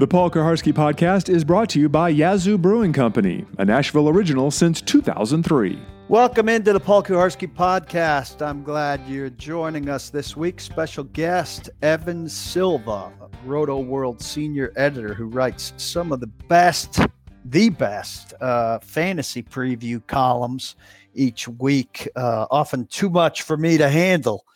The Paul Kuharsky podcast is brought to you by Yazoo Brewing Company, a Nashville original since 2003. Welcome into the Paul Kuharsky podcast. I'm glad you're joining us this week. Special guest Evan Silva, Rotoworld senior editor who writes some of the best, the best uh, fantasy preview columns each week. Uh, often too much for me to handle.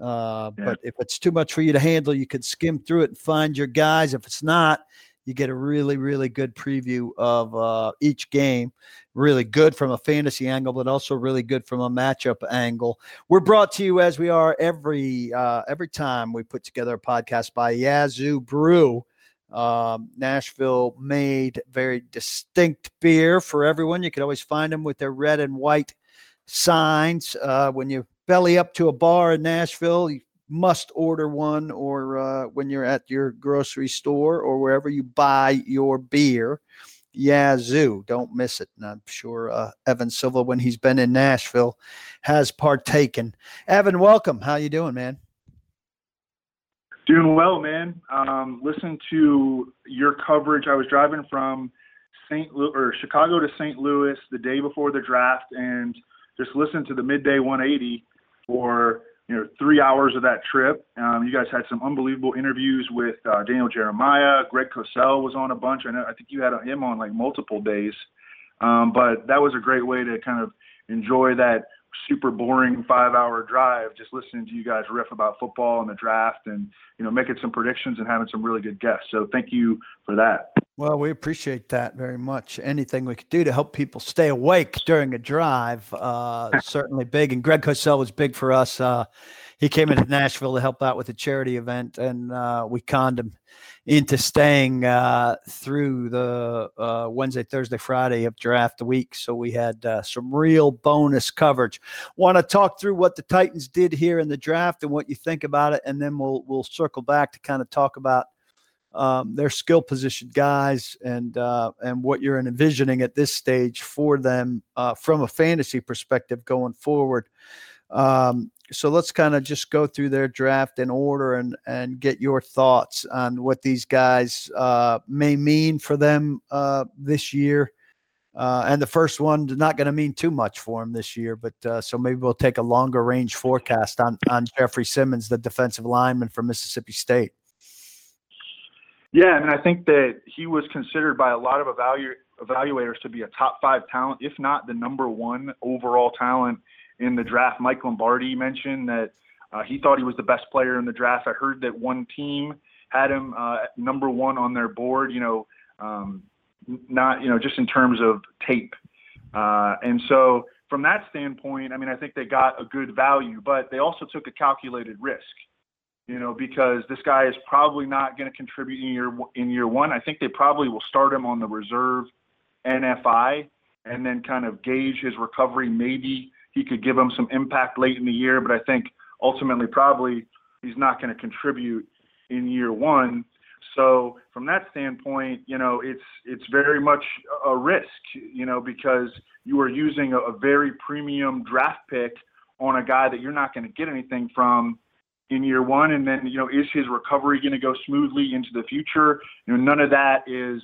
Uh, yeah. But if it's too much for you to handle, you could skim through it and find your guys. If it's not, you get a really, really good preview of uh, each game. Really good from a fantasy angle, but also really good from a matchup angle. We're brought to you as we are every uh, every time we put together a podcast by Yazoo Brew. Um, Nashville made very distinct beer for everyone. You can always find them with their red and white signs uh, when you belly up to a bar in Nashville, you must order one, or uh, when you're at your grocery store or wherever you buy your beer. Yazoo, don't miss it. And I'm sure uh, Evan Silva, when he's been in Nashville, has partaken. Evan, welcome. How you doing, man? Doing well, man. Um, listen to your coverage. I was driving from St. Louis or Chicago to St. Louis the day before the draft, and just listened to the midday 180 for you know three hours of that trip. Um, you guys had some unbelievable interviews with uh, Daniel Jeremiah. Greg Cosell was on a bunch. I know I think you had him on like multiple days. Um, but that was a great way to kind of enjoy that super boring five hour drive just listening to you guys riff about football and the draft and you know making some predictions and having some really good guests so thank you for that well we appreciate that very much anything we could do to help people stay awake during a drive uh, certainly big and greg cosell was big for us uh, he came into nashville to help out with a charity event and uh, we conned him into staying uh, through the uh, Wednesday, Thursday, Friday of draft week. So we had uh, some real bonus coverage. Want to talk through what the Titans did here in the draft and what you think about it, and then we'll we'll circle back to kind of talk about um, their skill position guys and uh, and what you're envisioning at this stage for them uh, from a fantasy perspective going forward. Um, so let's kind of just go through their draft in order and and get your thoughts on what these guys uh, may mean for them uh, this year. Uh, and the first one not going to mean too much for him this year, but uh, so maybe we'll take a longer range forecast on on Jeffrey Simmons, the defensive lineman from Mississippi State. Yeah, I mean, I think that he was considered by a lot of evalu- evaluators to be a top five talent, if not the number one overall talent in the draft. Mike Lombardi mentioned that uh, he thought he was the best player in the draft. I heard that one team had him uh, number one on their board. You know, um, not you know just in terms of tape. Uh, and so from that standpoint, I mean, I think they got a good value, but they also took a calculated risk. You know, because this guy is probably not going to contribute in year in year one. I think they probably will start him on the reserve NFI and then kind of gauge his recovery maybe he could give them some impact late in the year, but I think ultimately probably he's not going to contribute in year one. So from that standpoint, you know, it's it's very much a risk, you know, because you are using a, a very premium draft pick on a guy that you're not going to get anything from in year one, and then you know, is his recovery going to go smoothly into the future? You know, none of that is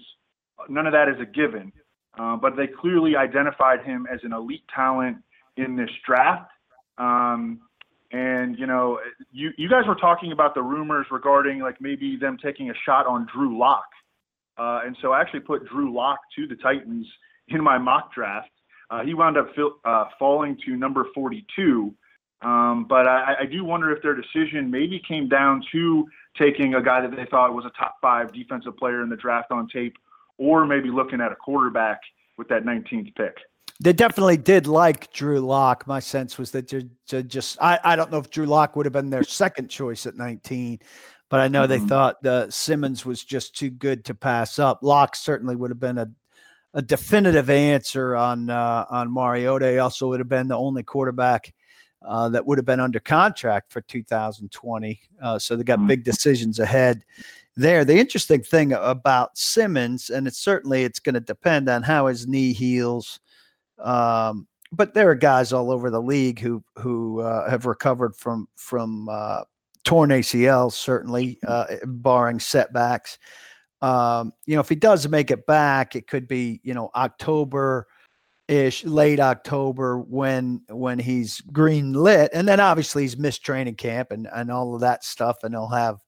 none of that is a given. Uh, but they clearly identified him as an elite talent in this draft. Um, and you know, you you guys were talking about the rumors regarding like maybe them taking a shot on Drew Lock, uh, and so I actually put Drew Lock to the Titans in my mock draft. Uh, he wound up fil- uh, falling to number 42. Um, but I, I do wonder if their decision maybe came down to taking a guy that they thought was a top five defensive player in the draft on tape, or maybe looking at a quarterback with that 19th pick. They definitely did like Drew Lock. My sense was that to just I, I don't know if Drew Lock would have been their second choice at 19, but I know mm-hmm. they thought the Simmons was just too good to pass up. Lock certainly would have been a a definitive answer on uh, on Mariota. He also would have been the only quarterback uh, that would have been under contract for 2020. Uh, so they got mm-hmm. big decisions ahead there. The interesting thing about Simmons, and it's certainly it's going to depend on how his knee heals um, but there are guys all over the league who who uh, have recovered from from uh, torn ACLs, certainly, uh, barring setbacks. Um, you know, if he does make it back, it could be you know October ish, late October when when he's green lit, and then obviously he's missed training camp and and all of that stuff, and he'll have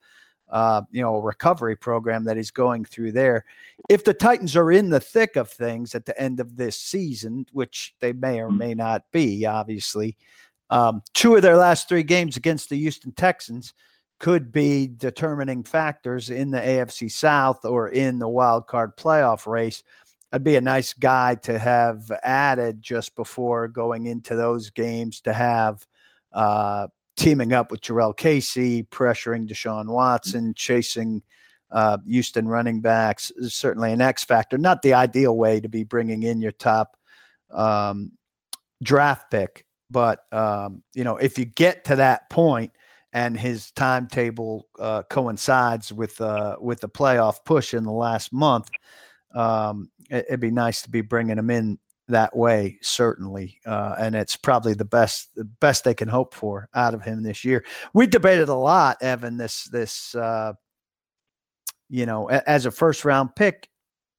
uh, you know a recovery program that he's going through there. If the Titans are in the thick of things at the end of this season, which they may or may not be, obviously, um, two of their last three games against the Houston Texans could be determining factors in the AFC South or in the wild card playoff race. I'd be a nice guy to have added just before going into those games to have uh, teaming up with Jurrell Casey, pressuring Deshaun Watson, chasing uh, Houston running backs is certainly an X factor. Not the ideal way to be bringing in your top um, draft pick, but um, you know if you get to that point and his timetable uh, coincides with uh, with the playoff push in the last month, um, it, would be nice to be bringing him in that way, certainly, uh, and it's probably the best the best they can hope for out of him this year. We debated a lot, Evan. This this uh, you know as a first round pick,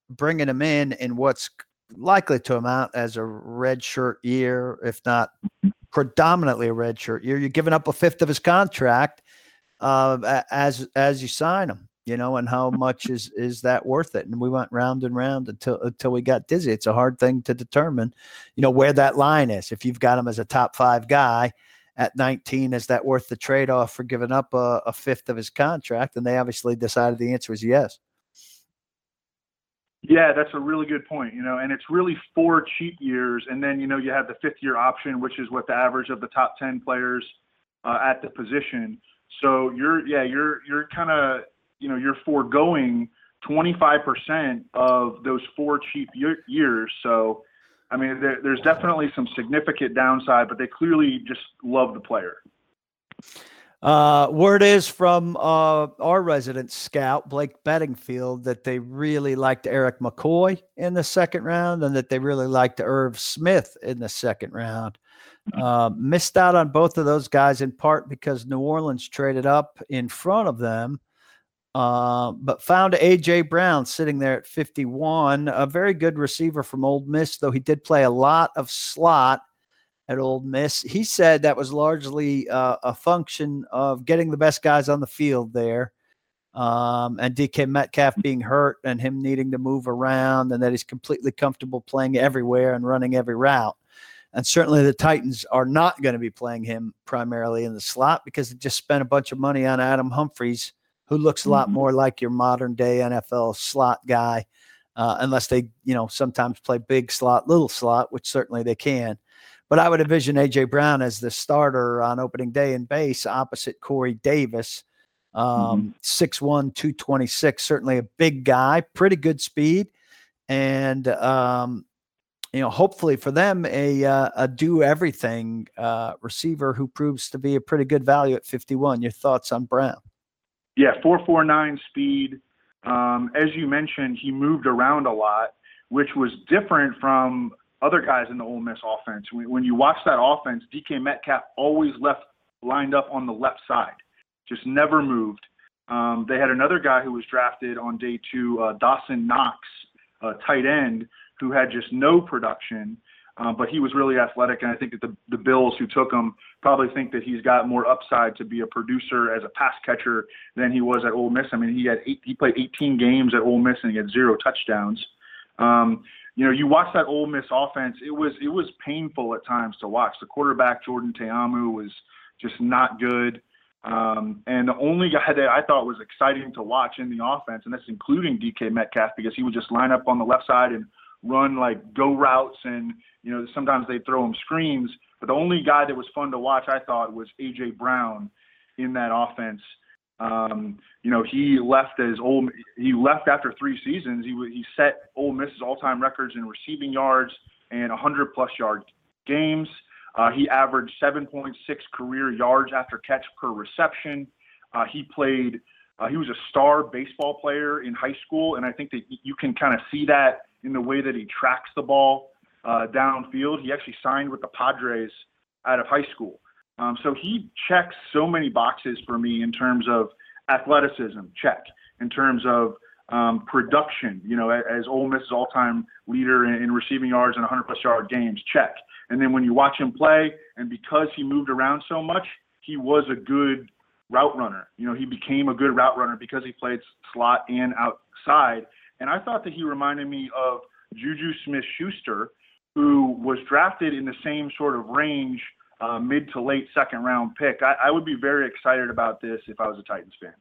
bringing him in in what's likely to amount as a red shirt year, if not predominantly a red shirt year. You're giving up a fifth of his contract uh, as as you sign him you know, and how much is is that worth it? And we went round and round until until we got dizzy. It's a hard thing to determine, you know, where that line is. If you've got him as a top five guy at 19, is that worth the trade off for giving up a, a fifth of his contract? And they obviously decided the answer was yes. Yeah, that's a really good point. You know, and it's really four cheap years, and then you know you have the fifth year option, which is what the average of the top ten players uh, at the position. So you're yeah you're you're kind of you know you're foregoing 25% of those four cheap year, years. So, I mean, there, there's definitely some significant downside, but they clearly just love the player. Uh, word is from uh, our resident scout, Blake Beddingfield, that they really liked Erik McCoy in the second round and that they really liked Irv Smith in the second round. Uh, missed out on both of those guys in part because New Orleans traded up in front of them uh, but found AJ Brown sitting there at 51, a very good receiver from Ole Miss, though he did play a lot of slot at Ole Miss. He said that was largely uh, a function of getting the best guys on the field there. Um, and DK Metcalf being hurt and him needing to move around, and that he's completely comfortable playing everywhere and running every route. And certainly the Titans are not going to be playing him primarily in the slot because they just spent a bunch of money on Adam Humphries who looks a lot mm-hmm. more like your modern day NFL slot guy, uh, unless they, you know, sometimes play big slot, little slot, which certainly they can. But I would envision AJ Brown as the starter on opening day in base opposite Corey Davis. Um, mm-hmm. 6'1, 226, certainly a big guy, pretty good speed. And, um, you know, hopefully for them, a, uh, a do everything uh, receiver who proves to be a pretty good value at 51. Your thoughts on Brown? Yeah, 449 speed. Um, as you mentioned, he moved around a lot, which was different from other guys in the Ole Miss offense. When, you watch that offense, DK Metcalf always left lined up on the left side, just never moved. Um, they had another guy who was drafted on day two, uh, Dawson Knox, tight end, who had just no production. Uh, but he was really athletic, and I think that the, the Bills who took him probably think that he's got more upside to be a producer as a pass catcher than he was at Ole Miss. I mean, he had eight, he played 18 games at Ole Miss and he had zero touchdowns. Um, you know, you watch that Ole Miss offense; it was it was painful at times to watch. The quarterback Jordan Ta'amu was just not good. Um, and the only guy that I thought was exciting to watch in the offense, and that's including DK Metcalf, because he would just line up on the left side and run like go routes and you know sometimes they throw him screens but the only guy that was fun to watch i thought was aj brown in that offense. Um, you know he left as old he left after three seasons. He he set Ole Miss's all-time records in receiving yards and 100 plus yard games. Uh, he averaged 7.6 career yards after catch per reception. Uh, he played uh, he was a star baseball player in high school and i think that you can kind of see that in the way that he tracks the ball uh, downfield. He actually signed with the Padres out of high school. Um, so he checks so many boxes for me in terms of athleticism, check. In terms of um, production. You know, as Ole Miss's all-time leader in, in receiving yards and 100 plus yard games, check. And then when you watch him play, and because he moved around so much, he was a good route runner. You know, he became a good route runner because he played slot and outside. And I thought that he reminded me of Juju Smith Schuster, who was drafted in the same sort of range, uh, mid to late second round pick. I, I would be very excited about this if I was a Titans fan.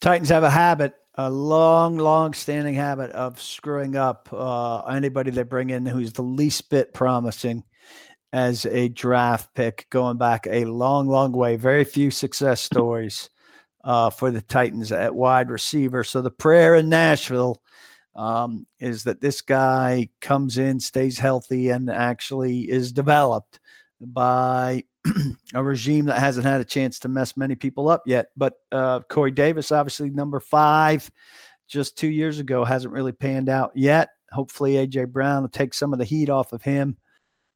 Titans have a habit, a long, long standing habit of screwing up uh, anybody they bring in who's the least bit promising as a draft pick, going back a long, long way. Very few success stories uh, for the Titans at wide receiver. So the prayer in Nashville um, is that this guy comes in, stays healthy, and actually is developed by a regime that hasn't had a chance to mess many people up yet. But uh, Corey Davis, obviously number five, just two years ago, hasn't really panned out yet. Hopefully, AJ Brown will take some of the heat off of him.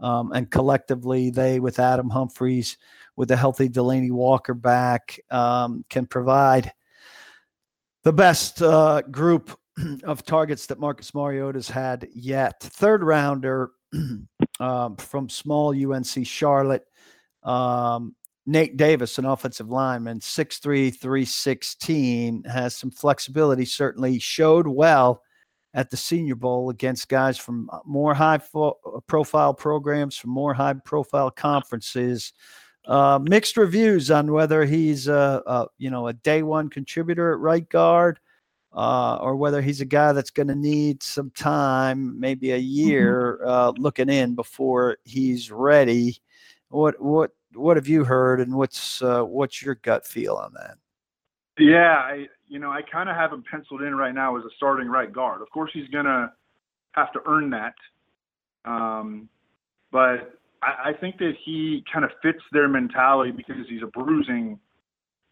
Um, and collectively, they, with Adam Humphries, with a healthy Delanie Walker back, um, can provide the best uh, group of targets that Marcus Mariota's had yet. Third rounder um, from small UNC Charlotte. Um, Nate Davis, an offensive lineman, 6'3, 316, has some flexibility, certainly showed well at the Senior Bowl against guys from uh, more high fo- profile programs, from more high profile conferences. Uh, mixed reviews on whether he's a, a, you know a day one contributor at right guard uh, or whether he's a guy that's going to need some time, maybe a mm-hmm. year, uh, looking in before he's ready. What what what have you heard, and what's uh, what's your gut feel on that? Yeah, I you know I kind of have him penciled in right now as a starting right guard. Of course, he's going to have to earn that, um, but I, I think that he kind of fits their mentality because he's a bruising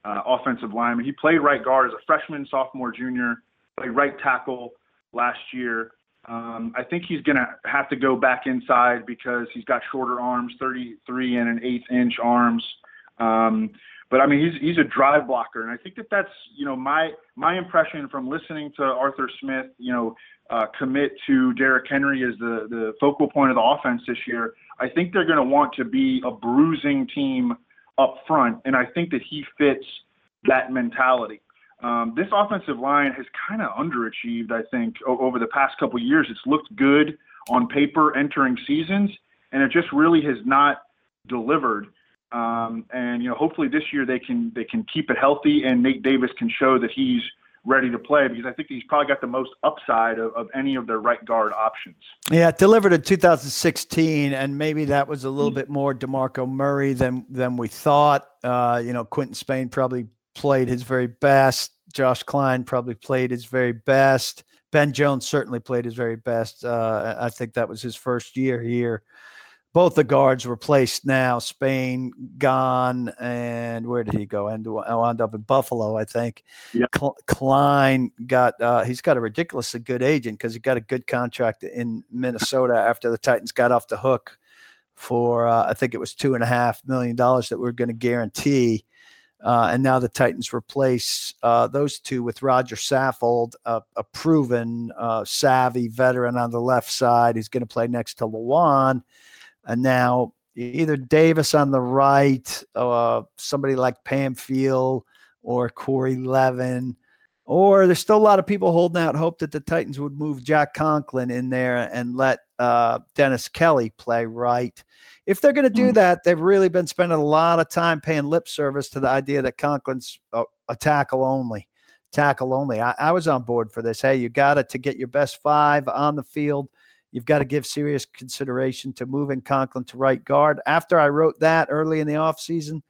uh, offensive lineman. He played right guard as a freshman, sophomore, junior, played right tackle last year. Um, I think he's going to have to go back inside because he's got shorter arms, 33 and an eighth inch arms. Um, but I mean, he's he's a drive blocker, and I think that that's you know my my impression from listening to Arthur Smith, you know, uh, commit to Derrick Henry as the the focal point of the offense this year. I think they're going to want to be a bruising team up front, and I think that he fits that mentality. Um, this offensive line has kind of underachieved, I think, o- over the past couple years. It's looked good on paper entering seasons, and it just really has not delivered. Um, and you know, hopefully this year they can they can keep it healthy, and Nate Davis can show that he's ready to play because I think he's probably got the most upside of, of any of their right guard options. Yeah, delivered in 2016, and maybe that was a little mm-hmm. bit more Demarco Murray than than we thought. Uh, you know, Quinton Spain probably played his very best. Josh Kline probably played his very best. Ben Jones certainly played his very best. Uh, I think that was his first year here both the guards replaced now. Spain gone, and where did he go? And wound up in Buffalo, I think. Yeah. Kline got uh, he's got a ridiculously good agent because he got a good contract in Minnesota after the Titans got off the hook for uh, I think it was two and a half million dollars that we are going to guarantee. Uh, and now the Titans replace uh, those two with Roger Saffold, a, a proven uh, savvy veteran on the left side. He's going to play next to Lewan and now either Davis on the right, uh, somebody like Pamphile or Corey Levin, or there's still a lot of people holding out hope that the Titans would move Jack Conklin in there and let uh, Dennis Kelly play right. If they're going to do mm. that, they've really been spending a lot of time paying lip service to the idea that Conklin's a, a tackle only. Tackle only. I, I was on board for this. Hey, you got it to get your best five on the field You've got to give serious consideration to moving Conklin to right guard. After I wrote that early in the offseason,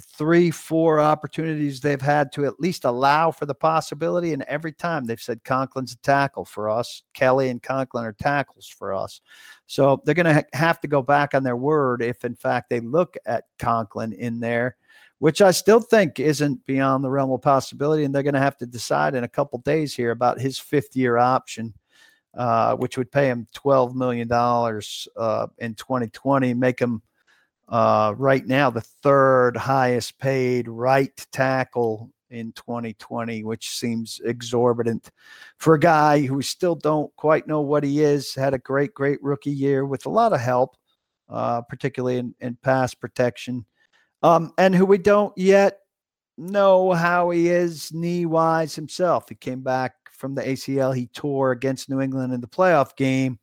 three, four opportunities they've had to at least allow for the possibility. And every time they've said Conklin's a tackle for us. Kelly and Conklin are tackles for us. So they're going to ha- have to go back on their word if, in fact, they look at Conklin in there, which I still think isn't beyond the realm of possibility. And they're going to have to decide in a couple days here about his fifth year option uh, which would pay him $12 million uh, in 2020, make him uh, right now the third highest paid right tackle in 2020, which seems exorbitant for a guy who still don't quite know what he is. Had a great, great rookie year with a lot of help, uh, particularly in, in pass protection, um, and who we don't yet know how he is knee wise himself. He came back from the ACL he tore against New England in the playoff game.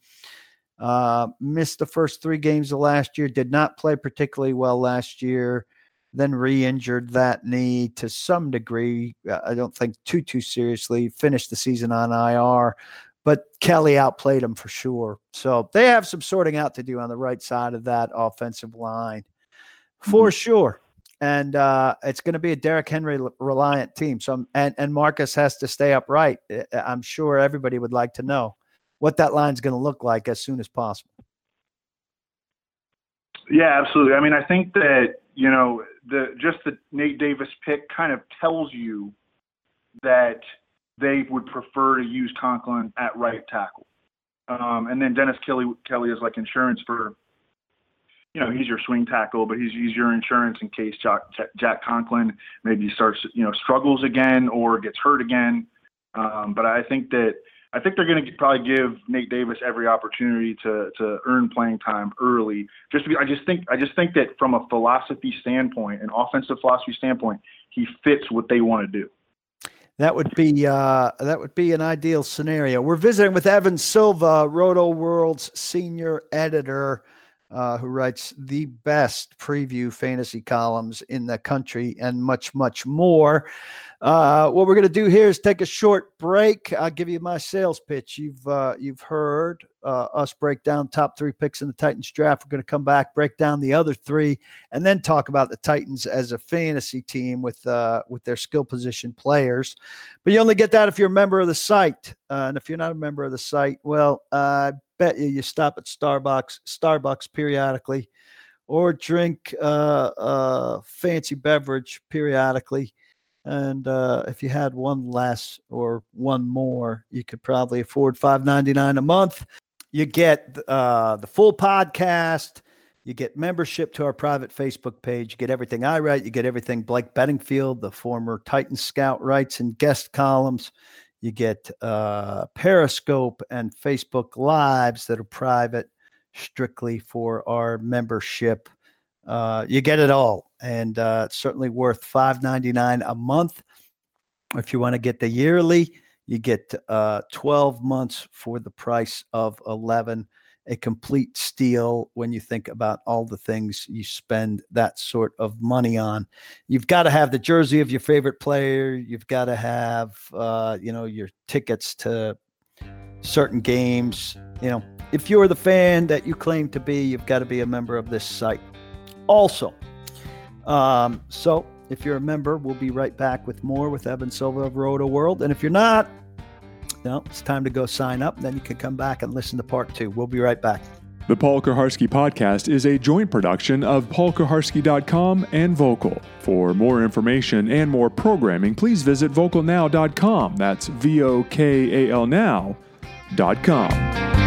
Uh, missed the first three games of last year, did not play particularly well last year, then re injured that knee to some degree. Uh, I don't think too, too seriously. Finished the season on IR, but Kelly outplayed him for sure. So they have some sorting out to do on the right side of that offensive line for mm-hmm. sure and uh, it's going to be a Derrick Henry reliant team. So, and and Marcus has to stay upright. I'm sure everybody would like to know what that line's going to look like as soon as possible. Yeah, absolutely. I mean, I think that you know the just the Nate Davis pick kind of tells you that they would prefer to use Conklin at right tackle, um, and then Dennis Kelly Kelly is like insurance for you know, he's your swing tackle, but he's, he's your insurance in case Jack, Jack Conklin maybe starts, you know, struggles again or gets hurt again. Um, but I think that I think they're going to probably give Nate Davis every opportunity to to earn playing time early. Just because I just think I just think that from a philosophy standpoint, an offensive philosophy standpoint, he fits what they want to do. That would be uh, that would be an ideal scenario. We're visiting with Evan Silva, Rotoworld's senior editor uh, who writes the best preview fantasy columns in the country and much, much more. Uh, what we're going to do here is take a short break. I'll give you my sales pitch. You've uh, you've heard uh, us break down top three picks in the Titans draft. We're going to come back, break down the other three, and then talk about the Titans as a fantasy team with uh, with their skill position players. But you only get that if you're a member of the site, uh, and if you're not a member of the site, well, bet you you stop at Starbucks Starbucks periodically, or drink uh, a fancy beverage periodically and uh, if you had one less or one more, you could probably afford five ninety nine a month. You get uh, the full podcast. You get membership to our private Facebook page. You get everything I write. You get everything Blake Beddingfield, the former Titan scout, writes in guest columns. You get uh, Periscope and Facebook Lives that are private, strictly for our membership. Uh, you get it all, and uh, it's certainly worth five ninety nine a month. If you want to get the yearly, you get uh, twelve months for the price of eleven. A complete steal when you think about all the things you spend that sort of money on. You've got to have the jersey of your favorite player. You've got to have, uh, you know, your tickets to certain games. You know, if you're the fan that you claim to be, you've got to be a member of this site also. Um, so if you're a member, we'll be right back with more with Evan Silva of Rotoworld. And if you're not, no, it's time to go sign up. Then you can come back and listen to part two. We'll be right back. The Paul Kuharsky podcast is a joint production of paulkuharsky.com and Vokal. For more information and more programming, please visit vokalnow.com. That's V O K A L now.com.